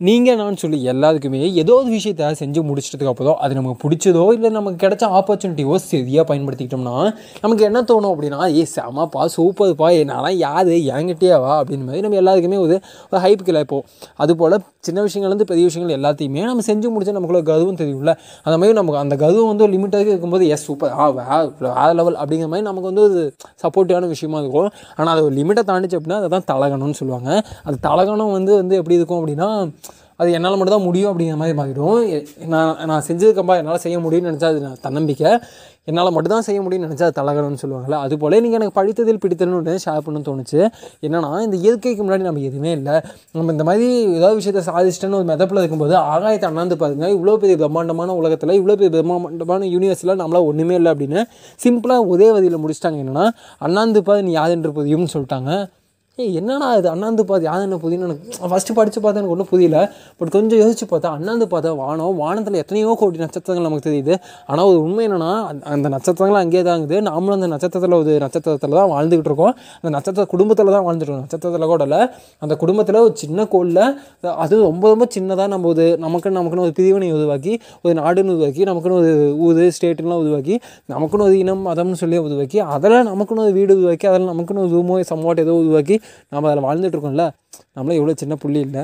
நீங்கள் நான் சொல்லி எல்லாத்துக்குமே ஏதோ ஒரு விஷயத்த செஞ்சு முடிச்சிட்டதுக்கு அப்புறம் அது நமக்கு பிடிச்சதோ இல்லை நமக்கு கிடைச்ச ஆப்பர்ச்சுனிட்டியோ சரியாக பயன்படுத்திக்கிட்டோம்னா நமக்கு என்ன தோணும் அப்படின்னா ஏ செமப்பா சூப்பர்ப்பா என்னால் யார் என்கிட்டயே வா அப்படின்னு மாதிரி நம்ம எல்லாத்துக்குமே ஒரு ஒரு ஹைப் கிளப்போம் அதுபோல் சின்ன விஷயங்கள்லேருந்து பெரிய விஷயங்கள் எல்லாத்தையுமே நம்ம செஞ்சு முடிச்சா நமக்குள்ள கர்வம் தெரியும்ல. அந்த மாதிரி நமக்கு அந்த கர்வம் வந்து ஒரு லிமிட்டாக இருக்கும்போது எஸ் சூப்பர் ஆ வேறு லெவல் அப்படிங்கிற மாதிரி நமக்கு வந்து ஒரு சப்போர்ட்டிவான விஷயமா இருக்கும். ஆனால் அது ஒரு லிமிட்டை தாண்டிச்சு அப்படின்னா அதை தான் தலகணும்னு சொல்லுவாங்க. அது தலகணம் வந்து வந்து எப்படி இருக்கும் அப்படின்னா அது என்னால் மட்டும் தான் முடியும் அப்படிங்கிற மாதிரி மாறிடும். நான் நான் செஞ்சதுக்கப்பா என்னால் செய்ய முடியும்னு நினச்சா அது நான் தன்னம்பிக்கை. என்னால் மட்டும் தான் செய்ய முடியும்னு நினச்சா அது தலகணும்னு சொல்லுவாங்கல்ல. அதுபோல் நீங்கள் எனக்கு படித்ததில் பிடித்ததுன்னு ஷேர் பண்ணணும்னு தோணுச்சு. என்னென்னா இந்த இயற்கைக்கு முன்னாடி நம்ம எதுவுமே இல்லை. நம்ம இந்த மாதிரி ஏதாவது விஷயத்தை சாதிச்சிட்டேன்னு ஒரு மெதப்பில் இருக்கும்போது ஆகாயத்தை அண்ணாந்து பாருங்க. இவ்வளோ பெரிய பிரம்மாண்டமான உலகத்தில் இவ்வளோ பெரிய பிரம்மாண்டமான யூனிவர்ஸில் நம்மளால் ஒன்றுமே இல்லை அப்படின்னு சிம்பிளாக ஒரே வதியில் முடிச்சிட்டாங்க. என்னென்னா அண்ணாந்து பாரு நீ யாதென்று என்று புரியும்னு சொல்லிட்டாங்க. ஏய் என்னடா இது? அண்ணாந்து பார்த்து யார் என்ன புதியன்னு எனக்கு ஃபஸ்ட்டு படித்து பார்த்தா எனக்கு ஒன்றும் புரியல. பட் கொஞ்சம் யோசிச்சு பார்த்தா அண்ணாந்து பார்த்தா வானம் வானத்தில் எத்தனையோ கோடி நட்சத்திரங்கள் நமக்கு தெரியுது. ஆனால் ஒரு உண்மை என்னென்னா அந்த- நட்சத்திரங்கள் அங்கேயே தான் இருக்குது. நாமளும் அந்த நட்சத்திரத்தில் ஒரு நட்சத்திரத்தில் தான் வாழ்ந்துக்கிட்டு இருக்கோம். அந்த நட்சத்திர குடும்பத்தில் தான் வாழ்ந்துட்டு இருக்கோம். நட்சத்திரத்தில் கூட இல்லை. அந்த குடும்பத்தில் ஒரு சின்ன கோளில் அது ரொம்ப ரொம்ப சின்னதாக நம்ம ஒரு நமக்குன்னு நமக்குன்னு ஒரு பிரிவினை உருவாக்கி ஒரு நாடுன்னு உருவாக்கி நமக்குன்னு ஒரு ஊர் ஸ்டேட்டுலாம் உருவாக்கி நமக்குன்னு ஒரு இனம் மதம்னு சொல்லி உருவாக்கி அதில் நமக்குன்னு ஒரு வீடு உருவாக்கி அதில் நமக்குன்னு ஒரு ரூமோ சம்வாட் ஏதோ உருவாக்கி நம்ம அதில் வாழ்ந்துட்டு இருக்கோம்ல. நம்மளே இவ்வளோ சின்ன புள்ளி இல்லை.